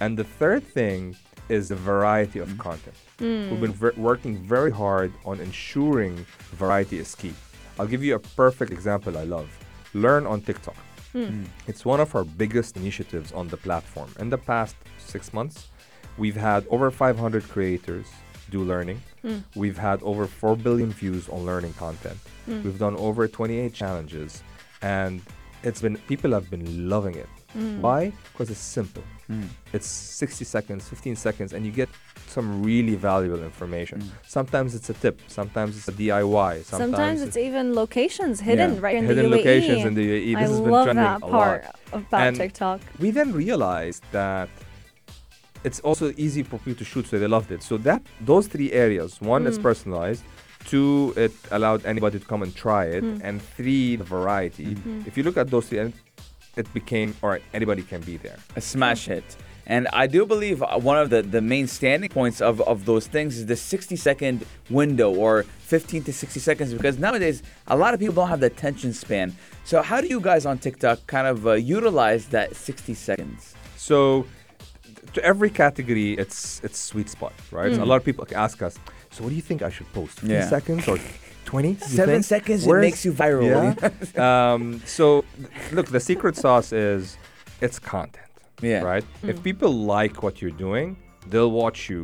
And the third thing is the variety of content. Mm. We've been ver- working very hard on ensuring variety is key. I'll give you a perfect example I love. Learn on TikTok. Mm. It's one of our biggest initiatives on the platform. In the past six months, we've had over 500 creators do learning. Mm. We've had over 4 billion views on learning content. Mm. We've done over 28 challenges, and it's been people have been loving it. Mm. Why? Because it's simple. It's 60 seconds, 15 seconds, and you get some really valuable information. Sometimes it's a tip, sometimes it's a DIY, sometimes, Sometimes it's even locations hidden Yeah. right in Hidden the UAE. locations in the UAE. This I has been love trending that a part lot. about And TikTok. We then realized that it's also easy for people to shoot, so they loved it. So that those three areas: one, it's Mm. personalized. Two, it allowed anybody to come and try it. Hmm. And three, the variety. Mhm. If you look at those three, and it became all right. Anybody can be there. a smash hit. And I do believe uh, one of the, the main standing points of, of those things is the 60 second window or 15 to 60 seconds because nowadays a lot of people don't have the attention span. So, how do you guys on TikTok kind of uh, utilize that 60 seconds? So, to every category, it's it's sweet spot, right? So a Mm. lot of people ask us, so what do you think I should post? 15 Yeah. seconds or 20? Seven seconds, it makes you viral. Yeah. um, so, look, the secret sauce is it's content. Yeah. Right? If Mm. people like what you're doing, they'll watch you.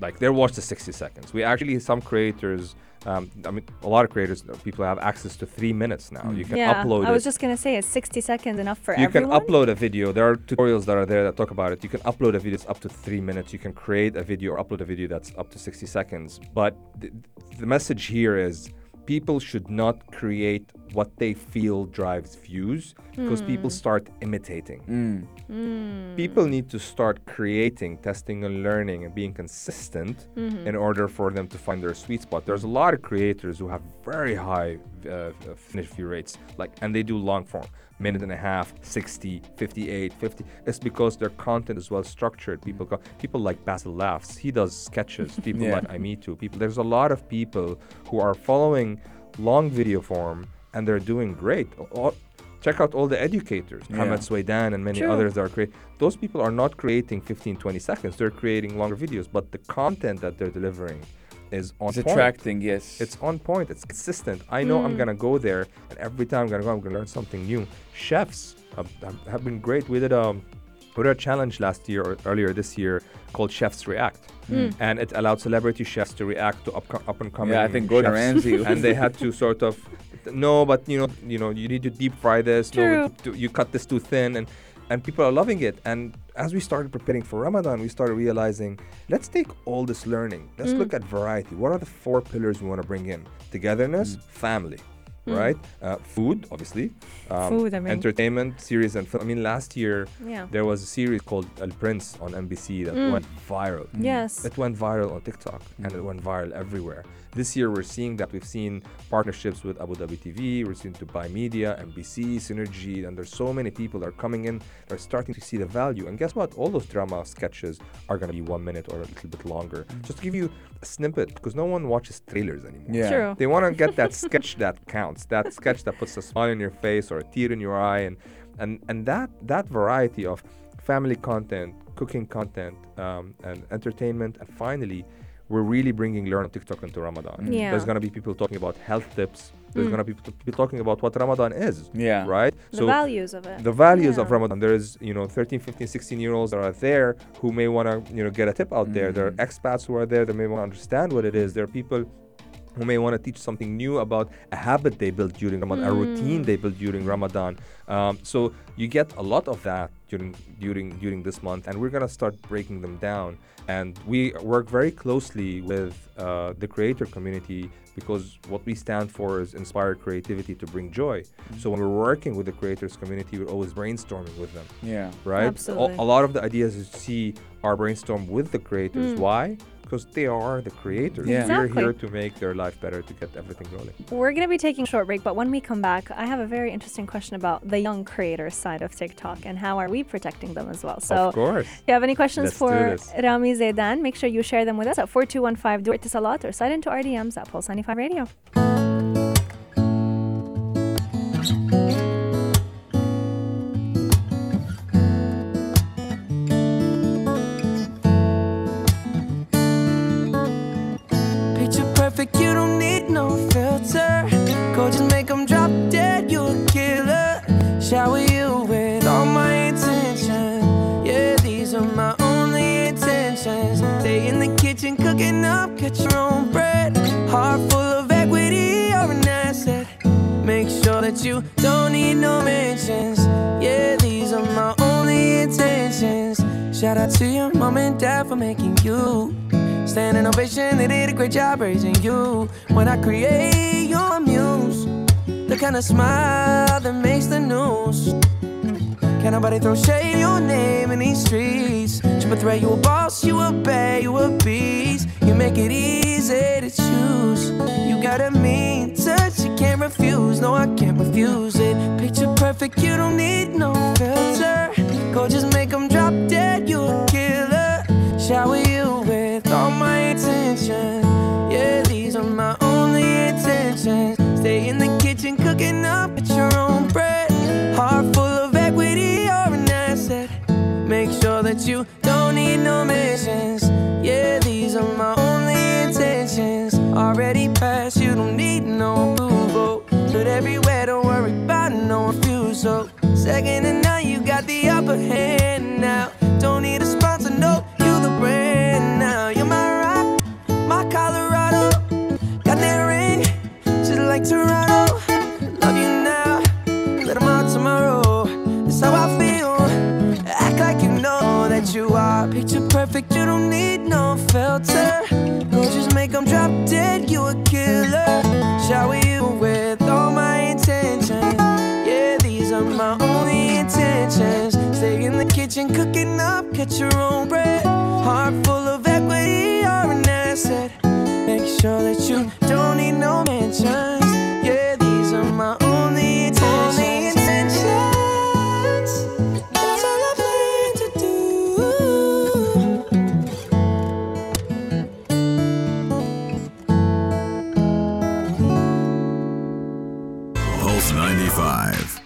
Like, they'll watch the 60 seconds. We actually, some creators, um, I mean, a lot of creators, people have access to three minutes now. You can yeah, upload I was it. just gonna say, is 60 seconds enough for you everyone? can upload a video. There are tutorials that are there that talk about it. You can upload a video that's up to three minutes. You can create a video or upload a video that's up to 60 seconds. But th- the message here is people should not create what they feel drives views because people Hmm. start imitating. Hmm. People need to start creating, testing and learning and being consistent Mhm. in order for them to find their sweet spot. There's a lot of creators who have very high uh, uh, finish view rates, like, and they do long form, minute and a half, 60, 58, 50. It's because their content is well structured. People go, people like Basil Laughs. He does sketches. People Yeah. like I Me Too. People. There's a lot of people who are following long video form and they're doing great. All- check out all the educators, Yeah. Mohammed Swaydan and many True. others that are creating. Those people are not creating 15, 20 seconds. They're creating longer videos, but the content that they're delivering is on It's point. attracting, yes. It's on point. It's consistent. I know I'm Mm. gonna go there, and every time I'm gonna go, I'm gonna learn something new. Chefs have, have, have been great. We did a we did a challenge last year or earlier this year called Chefs React, Mm. and it allowed celebrity chefs to react to up, up and coming. Yeah, I think Gordon chefs. Ramsay and they had to sort of no, but you know, you know, you need to deep fry this. No, True. we do- you cut this too thin, and and people are loving it. And as we started preparing for Ramadan, we started realizing, let's take all this learning. Let's Mm. look at variety. What are the four pillars we want to bring in? Togetherness, family. Mm. Right, uh, food, obviously, um, Food, I mean. entertainment, series, and film. I mean, last year Yeah. there was a series called El Prince on MBC that Mm. went viral. Yes. It went viral on TikTok and it went viral everywhere. This year we're seeing that we've seen partnerships with Abu Dhabi TV, we're seeing Dubai Media, MBC, Synergy, and there's so many people that are coming in, they're starting to see the value. And guess what? All those drama sketches are going to be one minute or a little bit longer. Just to give you a snippet, because no one watches trailers anymore. Yeah. True. They want to get that sketch that counts, that sketch that puts a smile on your face or a tear in your eye, and and and that that variety of family content, cooking content, um, and entertainment, and finally, we're really bringing learn on TikTok into Ramadan. Yeah. There's gonna be people talking about health tips. There's Mm. gonna be people talking about what Ramadan is. Yeah. Right. The values of it. The values of Ramadan. There's you know 13, 15, 16 year olds that are there who may want to you know get a tip out there. There are Mm-hmm. expats who are there that may want to understand what it is. There are people who may want to teach something new about a habit they built during Ramadan, a routine Mm. they built during Ramadan. Um, so you get a lot of that during during during this month, and we're gonna start breaking them down. And we work very closely with uh, the creator community because what we stand for is inspire creativity to bring joy. So when we're working with the creators community, we're always brainstorming with them. Yeah. Right. Absolutely. A, a lot of the ideas you see are brainstormed with the creators. Mm. Why? Because they are the creators. Yeah. Exactly. We're here to make their life better to get everything rolling. We're going to be taking a short break, but when we come back, I have a very interesting question about the young creators side of TikTok and how are we protecting them as well. So, of course. if you have any questions Let's for. Rami Zeidan, make sure you share them with us at 4215 Do It to Salat or slide into our DMs at Pulse 95 Radio. Need no mentions. Yeah, these are my only intentions. Shout out to your mom and dad for making you. Standing ovation, they did a great job raising you. When I create your muse, the kind of smile that makes the news. Can't nobody throw shade your name in these streets. Triple threat, you a boss, you a bad, you a beast. You make it easy to choose. You refuse, no, I can't refuse it. Picture perfect, you don't need no filter. Go just make them But everywhere, don't worry about no refusal. Second and none, you got the upper hand now. Don't need a sponsor, no, you the brand now. You're my rock, my Colorado. Got that ring, just like Toronto. Love you now, let 'em out tomorrow. That's how I feel. Act like you know that you are picture perfect. You don't need no filter. No, just make 'em drop dead. You a killer. Shower you with intentions. Stay in the kitchen cooking up, catch your own bread. Heart full of equity, you're an asset. Make sure that you don't need no mentions. Yeah, these are my only intentions. That's all I plan to do. Pulse 95.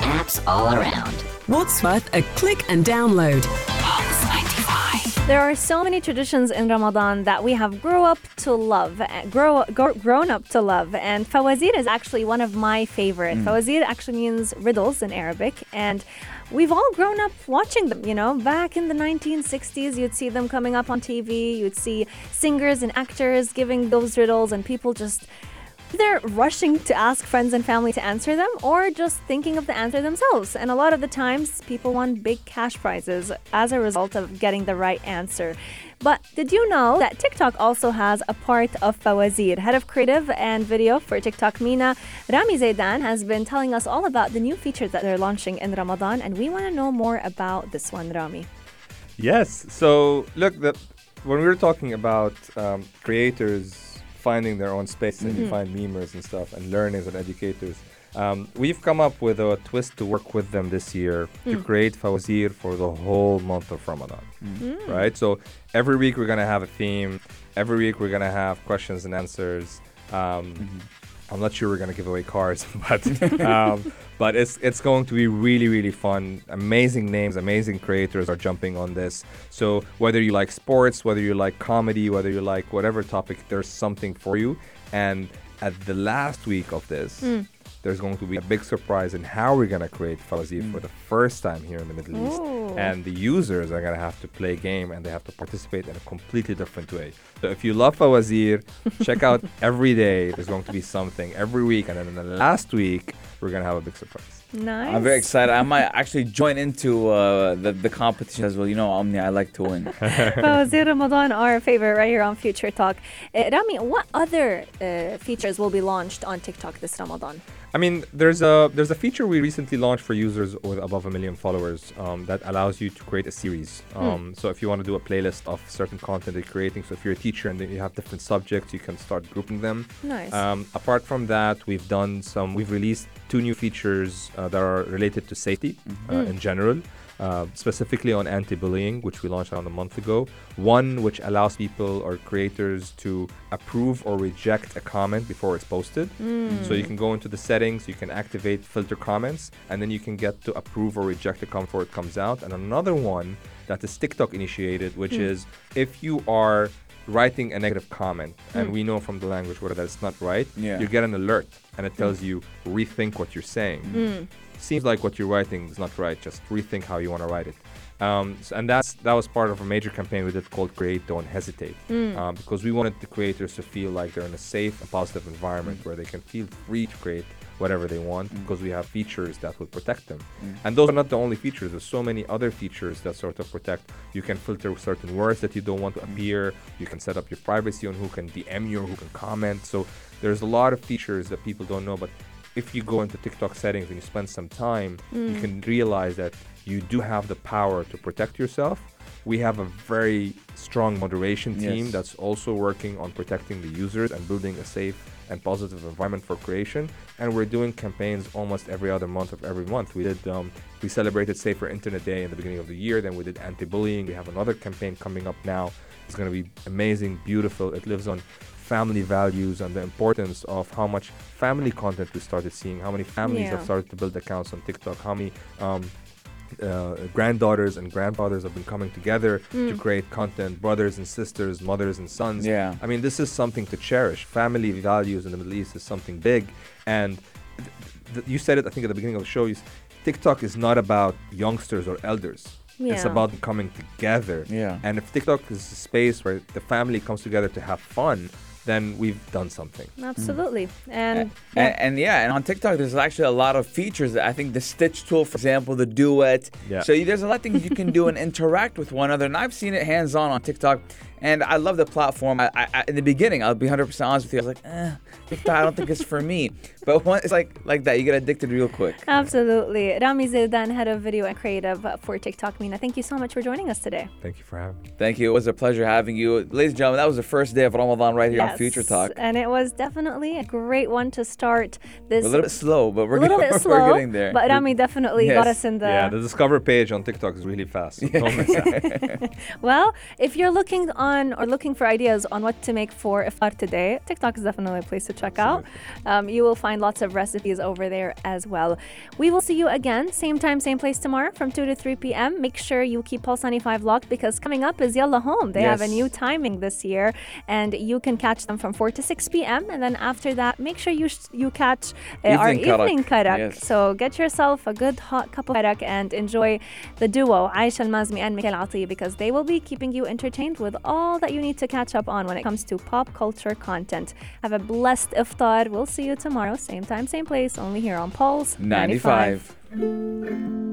Apps all around. What's worth a click and download? There are so many traditions in Ramadan that we have grow up to love, grow, grow grown up to love, and fawazeer is actually one of my favorite. Mm. Fawazeer actually means riddles in Arabic, and we've all grown up watching them. You know, back in the 1960s, you'd see them coming up on TV. You'd see singers and actors giving those riddles, and people just they're rushing to ask friends and family to answer them or just thinking of the answer themselves. And a lot of the times, people won big cash prizes as a result of getting the right answer. But did you know that TikTok also has a part of Fawazeer? Head of creative and video for TikTok, MENA Rami Zeidan, has been telling us all about the new features that they're launching in Ramadan, and we want to know more about this one, Rami. Yes. So look, the, when we were talking about um, creators finding their own space, and you Mhm. find memers and stuff, and learners and educators, um, we've come up with a twist to work with them this year to Mm. create Fawazeer for the whole month of Ramadan. Mm. Right. So every week we're gonna have a theme. Every week we're gonna have questions and answers. Um, I'm not sure we're gonna give away cars, but um, but it's it's going to be really really fun. Amazing names, amazing creators are jumping on this. So whether you like sports, whether you like comedy, whether you like whatever topic, there's something for you. And at the last week of this, Mm. There's going to be a big surprise in how we're gonna create Fawazeer for mm. the first time here in the Middle East. And the users are gonna have to play a game and they have to participate in a completely different way. So if you love Fawazeer, check out every day. There's going to be something every week, and then in the last week, we're gonna have a big surprise. Nice. I'm very excited. I might actually join into uh, the, the competition as well. You know, Omni, I like to win. Fawazeer Ramadan, our favorite right here on Future Talk. Uh, Rami, what other uh, features will be launched on TikTok this Ramadan? I mean, there's a there's a feature we recently launched for users with above a million followers um, that allows you to create a series. Hmm. Um, So if you want to do a playlist of certain content that you're creating, so if you're a teacher and then you have different subjects, you can start grouping them. Nice. Um, apart from that, we've done some. We've released two new features uh, that are related to safety uh, Mm. in general. Uh, specifically on anti-bullying, which we launched around a month ago. One which allows people or creators to approve or reject a comment before it's posted. Mm. So you can go into the settings, you can activate filter comments, and then you can get to approve or reject a comment before it comes out. And another one that is TikTok initiated, which Hmm. is if you are writing a negative comment, and Hmm. we know from the language whether that's not right, Yeah. you get an alert and it tells you rethink what you're saying. Mm. Seems like what you're writing is not right. Just rethink how you want to write it. Um, s- and that's that was part of a major campaign we did called Create Don't Hesitate, Mm. um, because we wanted the creators to feel like they're in a safe and positive environment where they can feel free to create whatever they want mm. because we have features that will protect them. Mm. And those are not the only features. There's so many other features that sort of protect. You can filter certain words that you don't want to mm. appear. You can set up your privacy on who can DM you or who can comment. So there's a lot of features that people don't know, but if you go into TikTok settings and you spend some time, you Mm. can realize that you do have the power to protect yourself. We have a very strong moderation team Yes. that's also working on protecting the users and building a safe and positive environment for creation. And we're doing campaigns almost every other month of every month. We did um, we celebrated Safer Internet Day in the beginning of the year. Then we did anti-bullying. We have another campaign coming up now. It's going to be amazing, beautiful. It lives on family values and the importance of how much family content we started seeing, how many families Yeah. have started to build accounts on TikTok, how many um, uh, granddaughters and grandfathers have been coming together to Mm. create content, brothers and sisters, mothers and sons. Yeah. I mean, this is something to cherish. Family values in the Middle East is something big. And th- th- you said it, I think, at the beginning of the show. You, s- TikTok is not about youngsters or elders. yeah. It's about coming together. Yeah. And if TikTok is a space where the family comes together to have fun, then we've done something. Absolutely. Mm. And And, and yeah, and on TikTok, there's actually a lot of features. I think the Stitch tool, for example, the Duet. Yeah. So there's a lot of things you can do and interact with one another. And I've seen it hands on on TikTok, and I love the platform. I, I, I- in the beginning, I'll be 100% honest with you. I was like, eh, TikTok, I don't think it's for me. But when it's like like that, you get addicted real quick. Absolutely. Rami Zeidan, head of video and creative for TikTok MENA. Thank you so much for joining us today. Thank you for having me. Thank you. It was a pleasure having you, ladies and gentlemen. That was the first day of Ramadan right here on Future Talk. And it was definitely a great one to start this. We're a little bit slow, but we're, a little getting, bit slow, we're getting there. but Rami definitely got us in the. yeah, the discover page on TikTok is really fast. So don't miss out. Well, if you're looking on or looking for ideas on what to make for iftar today, TikTok is definitely a place to check out. Um, you will find lots of recipes over there as well. We will see you again, same time, same place tomorrow from 2 to 3 p.m. Make sure you keep Pulse 95 locked because coming up is Yalla Home. They have a new timing this year, and you can catch them from 4 to 6 p.m. And then after that, make sure you sh- you catch uh, our Evening karak. evening karak. Yes. So get yourself a good hot cup of karak and enjoy the duo Aisha Al-Mazmi and Mikhail Ati because they will be keeping you entertained with all all that you need to catch up on when it comes to pop culture content. Have a blessed iftar. We'll see you tomorrow, same time, same place, only here on Pulse 95. 95.